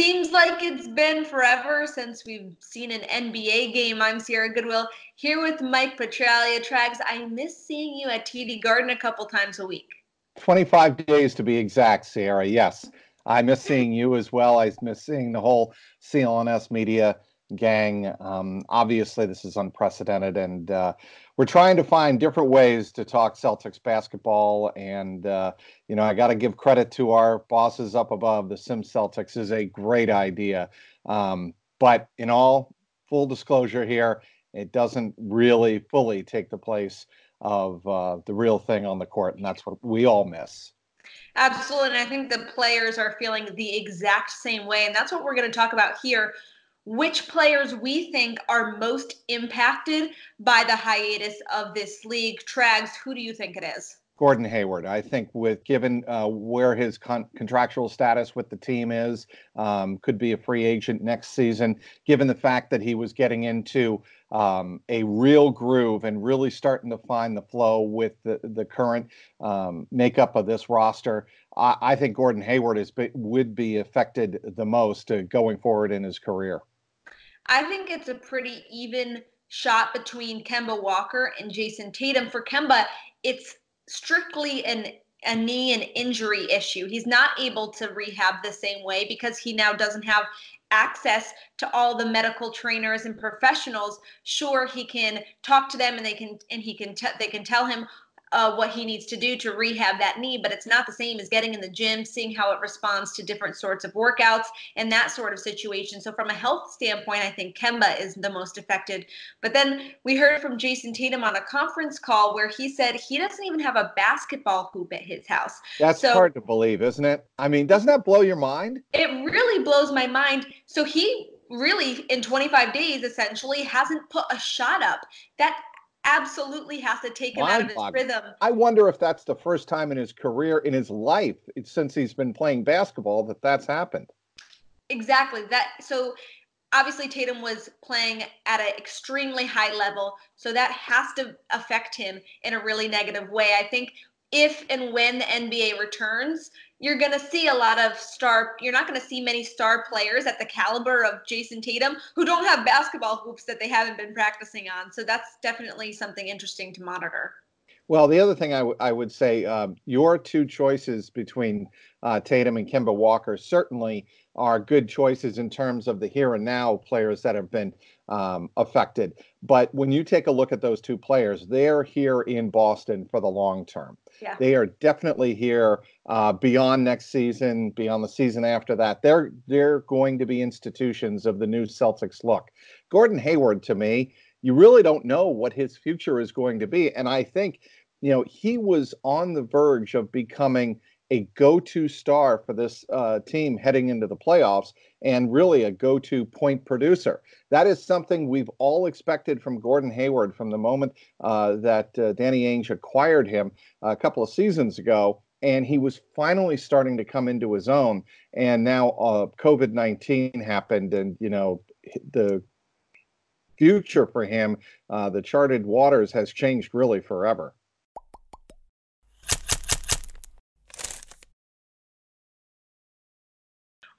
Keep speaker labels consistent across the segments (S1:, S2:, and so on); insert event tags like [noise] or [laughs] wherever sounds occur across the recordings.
S1: Seems like it's been forever since we've seen an NBA game. I'm Sierra Goodwill here with Mike Petraglia. Trags, I miss seeing you at TD Garden a couple times a week.
S2: 25 days to be exact, Sierra. Yes. I miss seeing you as well. I miss seeing the whole CLNS media gang. Um, obviously, this is unprecedented, and uh, we're trying to find different ways to talk Celtics basketball. And, uh, you know, I got to give credit to our bosses up above. The Sim Celtics is a great idea. Um, but in all full disclosure here, it doesn't really fully take the place of uh, the real thing on the court. And that's what we all miss.
S1: Absolutely. And I think the players are feeling the exact same way. And that's what we're going to talk about here. Which players we think are most impacted by the hiatus of this league. Trags, who do you think it is?
S2: Gordon Hayward. I think with given uh, where his con- contractual status with the team is, um, could be a free agent next season. Given the fact that he was getting into um, a real groove and really starting to find the flow with the the current um, makeup of this roster, I, I think Gordon Hayward is would be affected the most uh, going forward in his career.
S1: I think it's a pretty even shot between Kemba Walker and Jayson Tatum. For Kemba, it's strictly an a knee and injury issue. He's not able to rehab the same way because he now doesn't have access to all the medical trainers and professionals. Sure, he can talk to them and they can and he can t- they can tell him uh, what he needs to do to rehab that knee, but it's not the same as getting in the gym, seeing how it responds to different sorts of workouts and that sort of situation. So, from a health standpoint, I think Kemba is the most affected. But then we heard from Jayson Tatum on a conference call where he said he doesn't even have a basketball hoop at his house.
S2: That's
S1: so,
S2: hard to believe, isn't it? I mean, doesn't that blow your mind?
S1: It really blows my mind. So, he really, in 25 days, essentially hasn't put a shot up. That absolutely has to take him out of his rhythm.
S2: I wonder if that's the first time in his career, in his life, since he's been playing basketball, that that's happened.
S1: Exactly. That so obviously Tatum was playing at an extremely high level, so that has to affect him in a really negative way. I think if and when the NBA returns, you're going to see a lot of star you're not going to see many star players at the caliber of Jayson Tatum who don't have basketball hoops that they haven't been practicing on. So that's definitely something interesting to monitor.
S2: Well, the other thing I, w- I would say, um, your two choices between uh, Tatum and Kemba Walker certainly are good choices in terms of the here and now players that have been um, affected. But when you take a look at those two players, they're here in Boston for the long term.
S1: Yeah.
S2: They are definitely here uh, beyond next season, beyond the season after that. They're they're going to be institutions of the new Celtics look. Gordon Hayward, to me, you really don't know what his future is going to be, and I think you know, he was on the verge of becoming a go-to star for this uh, team heading into the playoffs and really a go-to point producer. That is something we've all expected from Gordon Hayward from the moment uh, that uh, Danny Ainge acquired him a couple of seasons ago. And he was finally starting to come into his own. And now uh, COVID 19 happened, and, you know, the future for him, uh, the charted waters, has changed really forever.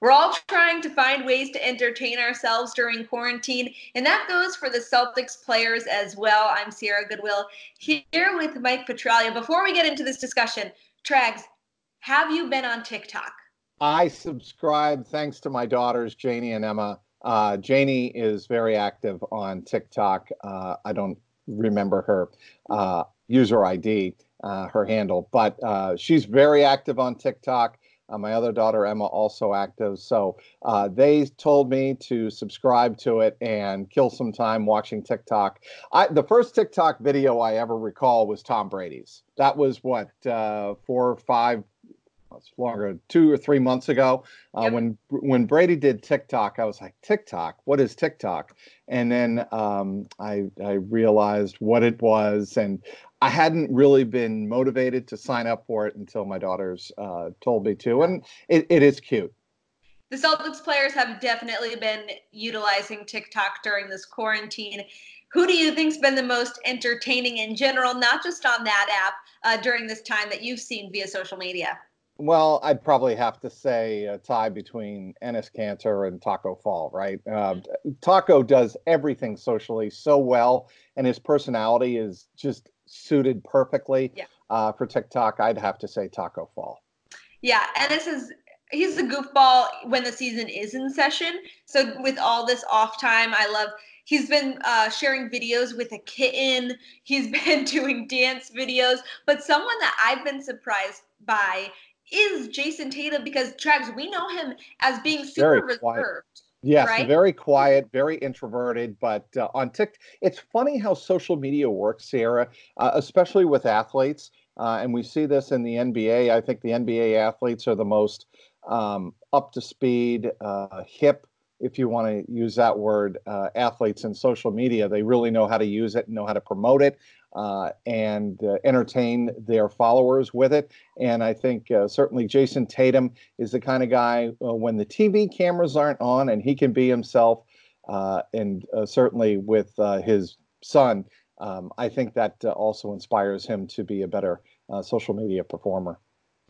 S1: We're all trying to find ways to entertain ourselves during quarantine, and that goes for the Celtics players as well. I'm Sierra Goodwill here with Mike Petraglia. Before we get into this discussion, Trags, have you been on TikTok?
S2: I subscribe thanks to my daughters, Janie and Emma. Uh, Janie is very active on TikTok. Uh, I don't remember her uh, user ID, uh, her handle, but uh, she's very active on TikTok. Uh, my other daughter, Emma, also active. So uh, they told me to subscribe to it and kill some time watching TikTok. I, the first TikTok video I ever recall was Tom Brady's. That was what, uh, four or five, it's longer, two or three months ago. Uh, yep. When when Brady did TikTok, I was like, TikTok, what is TikTok? And then um, I I realized what it was, and I hadn't really been motivated to sign up for it until my daughters uh, told me to, and it, it is cute.
S1: The Celtics players have definitely been utilizing TikTok during this quarantine. Who do you think's been the most entertaining in general, not just on that app, uh, during this time that you've seen via social media?
S2: Well, I'd probably have to say a tie between Enes Kanter and Tacko Fall, right? Um, Tacko does everything socially so well, and his personality is just suited perfectly yeah. uh, for TikTok. I'd have to say Tacko Fall.
S1: Yeah, Enes is he's a goofball when the season is in session. So with all this off time, I love he's been uh, sharing videos with a kitten. He's [laughs] been doing dance videos. But someone that I've been surprised by is Jayson Tatum because Trags, we know him as being super reserved. Quiet.
S2: Yes, right? very quiet, very introverted. But uh, on TikTok, it's funny how social media works, Sarah, uh, especially with athletes. Uh, and we see this in the NBA. I think the NBA athletes are the most um, up to speed, uh, hip, if you want to use that word, uh, athletes in social media. They really know how to use it, and know how to promote it uh, and uh, entertain their followers with it. And I think uh, certainly Jayson Tatum is the kind of guy uh, when the TV cameras aren't on and he can be himself, uh, and uh, certainly with his son, um, I think that also inspires him to be a better social media performer.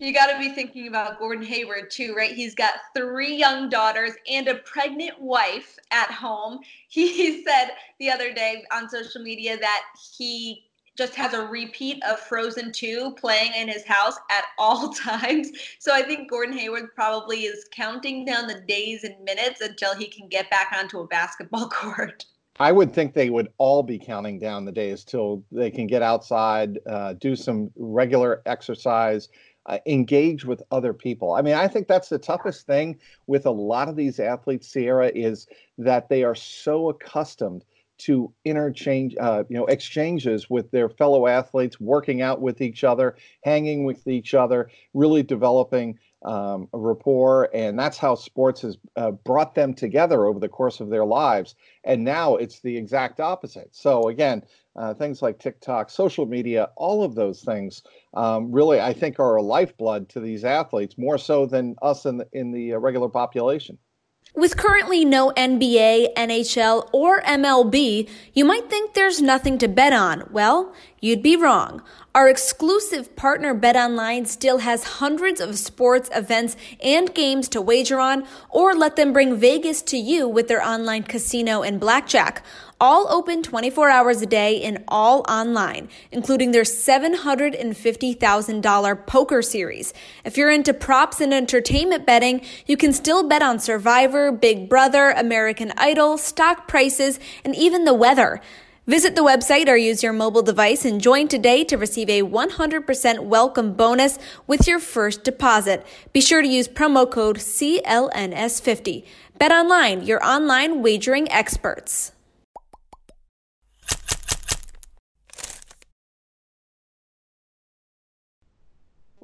S1: You got to be thinking about Gordon Hayward too, right? He's got three young daughters and a pregnant wife at home. [laughs] He said the other day on social media that he just has a repeat of Frozen 2 playing in his house at [laughs] all times. So I think Gordon Hayward probably is counting down the days and minutes until he can get back onto a basketball [laughs] court.
S2: I would think they would all be counting down the days till they can get outside, uh, do some regular exercise, uh, engage with other people. I mean, I think that's the toughest thing with a lot of these athletes, Sierra, is that they are so accustomed to interchange, uh, you know, exchanges with their fellow athletes, working out with each other, hanging with each other, really developing um, a rapport, and that's how sports has uh, brought them together over the course of their lives. And now it's the exact opposite. So again, uh, things like TikTok, social media, all of those things um, really, I think, are a lifeblood to these athletes more so than us in the, in the uh, regular population.
S3: With currently no NBA, NHL, or MLB, you might think there's nothing to bet on. Well, you'd be wrong. Our exclusive partner BetOnline still has hundreds of sports events and games to wager on, or let them bring Vegas to you with their online casino and blackjack all open 24 hours a day and all online, including their $750,000 poker series. If you're into props and entertainment betting, you can still bet on Survivor, Big Brother, American Idol, stock prices, and even the weather. Visit the website or use your mobile device and join today to receive a 100% welcome bonus with your first deposit. Be sure to use promo code CLNS50. BetOnline, your online wagering experts.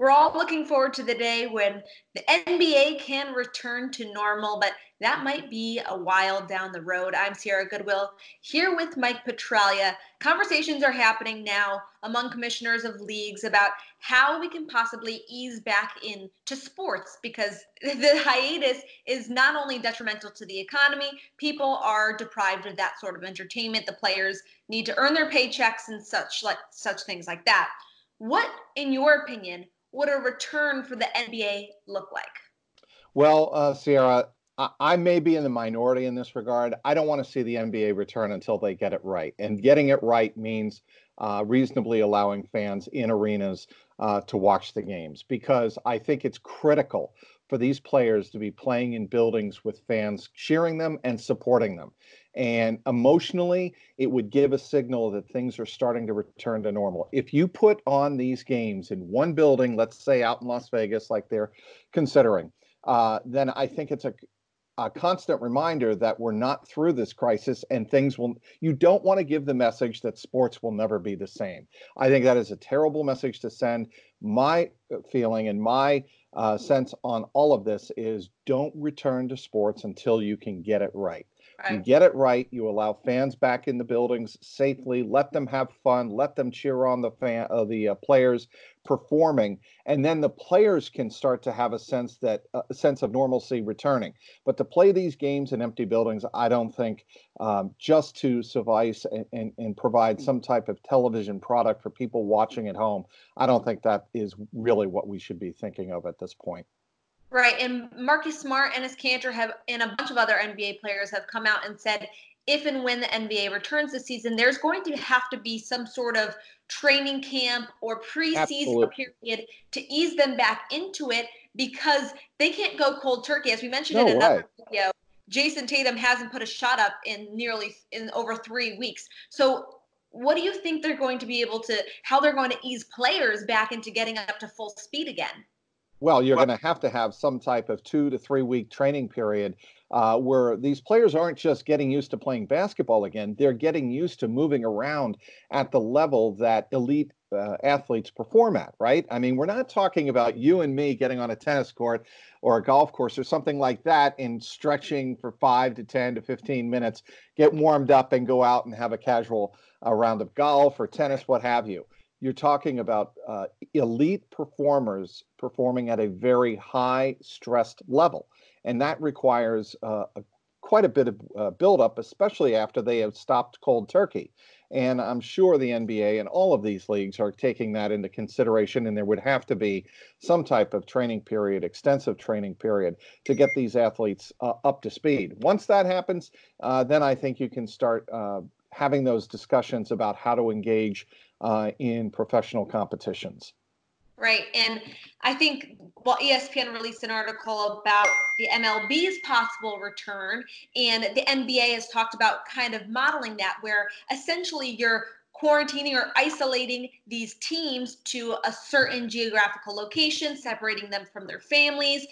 S1: We're all looking forward to the day when the NBA can return to normal, but that might be a while down the road. I'm Sierra Goodwill here with Mike Petraglia. Conversations are happening now among commissioners of leagues about how we can possibly ease back into sports because [laughs] the hiatus is not only detrimental to the economy, people are deprived of that sort of entertainment. The players need to earn their paychecks and such like such things like that. What, in your opinion, would a return for the NBA look like?
S2: Well, uh, Sierra, I, I may be in the minority in this regard. I don't want to see the NBA return until they get it right. And getting it right means uh, reasonably allowing fans in arenas uh, to watch the games because I think it's critical for these players to be playing in buildings with fans cheering them and supporting them. And emotionally, it would give a signal that things are starting to return to normal. If you put on these games in one building, let's say out in Las Vegas, like they're considering, uh, then I think it's a, a constant reminder that we're not through this crisis and things will you don't want to give the message that sports will never be the same. I think that is a terrible message to send. My feeling and my uh, sense on all of this is don't return to sports until you can get it right Right. You get it right. You allow fans back in the buildings safely. Let them have fun. Let them cheer on the fan, uh, the uh, players performing, and then the players can start to have a sense that uh, a sense of normalcy returning. But to play these games in empty buildings, I don't think um, just to suffice and, and, and provide some type of television product for people watching at home. I don't think that is really what we should be thinking of at this point.
S1: Right. And Marcus Smart, Enes Kanter have and a bunch of other NBA players have come out and said if and when the NBA returns this season, there's going to have to be some sort of training camp or preseason Absolutely. period to ease them back into it because they can't go cold turkey. As we mentioned no in another way. video, Jayson Tatum hasn't put a shot up in nearly in over three weeks. So what do you think they're going to be able to how they're going to ease players back into getting up to full speed again?
S2: Well, you're going to have to have some type of two to three week training period uh, where these players aren't just getting used to playing basketball again, they're getting used to moving around at the level that elite uh, athletes perform at, right? I mean, we're not talking about you and me getting on a tennis court or a golf course or something like that and stretching for five to 10 to 15 minutes, get warmed up and go out and have a casual uh, round of golf or tennis, what have you you're talking about uh, elite performers performing at a very high stressed level. And that requires uh, a, quite a bit of uh, buildup, especially after they have stopped cold turkey. And I'm sure the NBA and all of these leagues are taking that into consideration. And there would have to be some type of training period, extensive training period, to get these athletes uh, up to speed. Once that happens, uh, then I think you can start uh, having those discussions about how to engage uh, in professional competitions.
S1: Right. And I think, well, ESPN released an article about the MLB's possible return, and the NBA has talked about kind of modeling that, where essentially you're quarantining or isolating these teams to a certain geographical location, separating them from their families.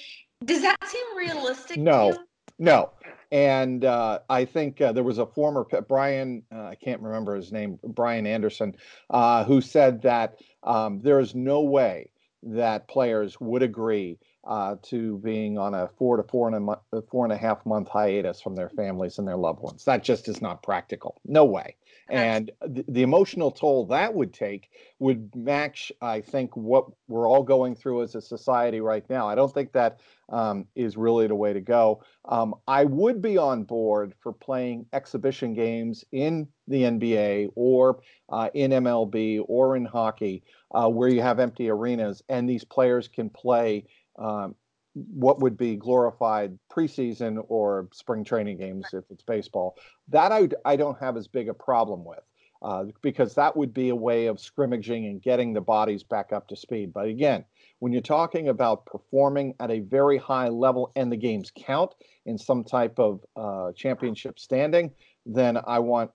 S1: Does that seem realistic?
S2: No, no. And uh, I think uh, there was a former Brian, uh, I can't remember his name, Brian Anderson, uh, who said that um, there is no way that players would agree uh, to being on a four to four and a month, four and a half month hiatus from their families and their loved ones. That just is not practical. No way. And the, the emotional toll that would take would match, I think, what we're all going through as a society right now. I don't think that um, is really the way to go. Um, I would be on board for playing exhibition games in the NBA or uh, in MLB or in hockey uh, where you have empty arenas and these players can play um, what would be glorified preseason or spring training games if it's baseball. That I, I don't have as big a problem with uh, because that would be a way of scrimmaging and getting the bodies back up to speed. But again, when you're talking about performing at a very high level and the games count in some type of uh, championship standing, then I want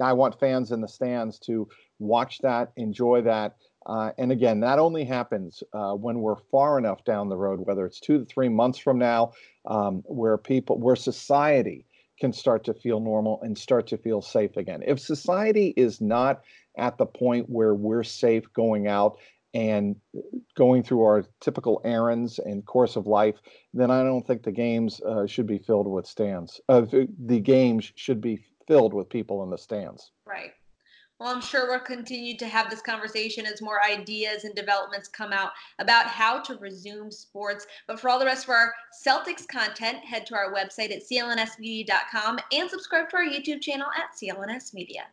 S2: I want fans in the stands to watch that, enjoy that, uh, and again, that only happens uh, when we're far enough down the road, whether it's two to three months from now, um, where people, where society can start to feel normal and start to feel safe again. If society is not at the point where we're safe going out and going through our typical errands and course of life, then I don't think the games uh, should be filled with stands. Uh, the games should be filled with people in the stands.
S1: Right. Well, I'm sure we'll continue to have this conversation as more ideas and developments come out about how to resume sports. But for all the rest of our Celtics content, head to our website at clnsmedia.com and subscribe to our YouTube channel at CLNS Media.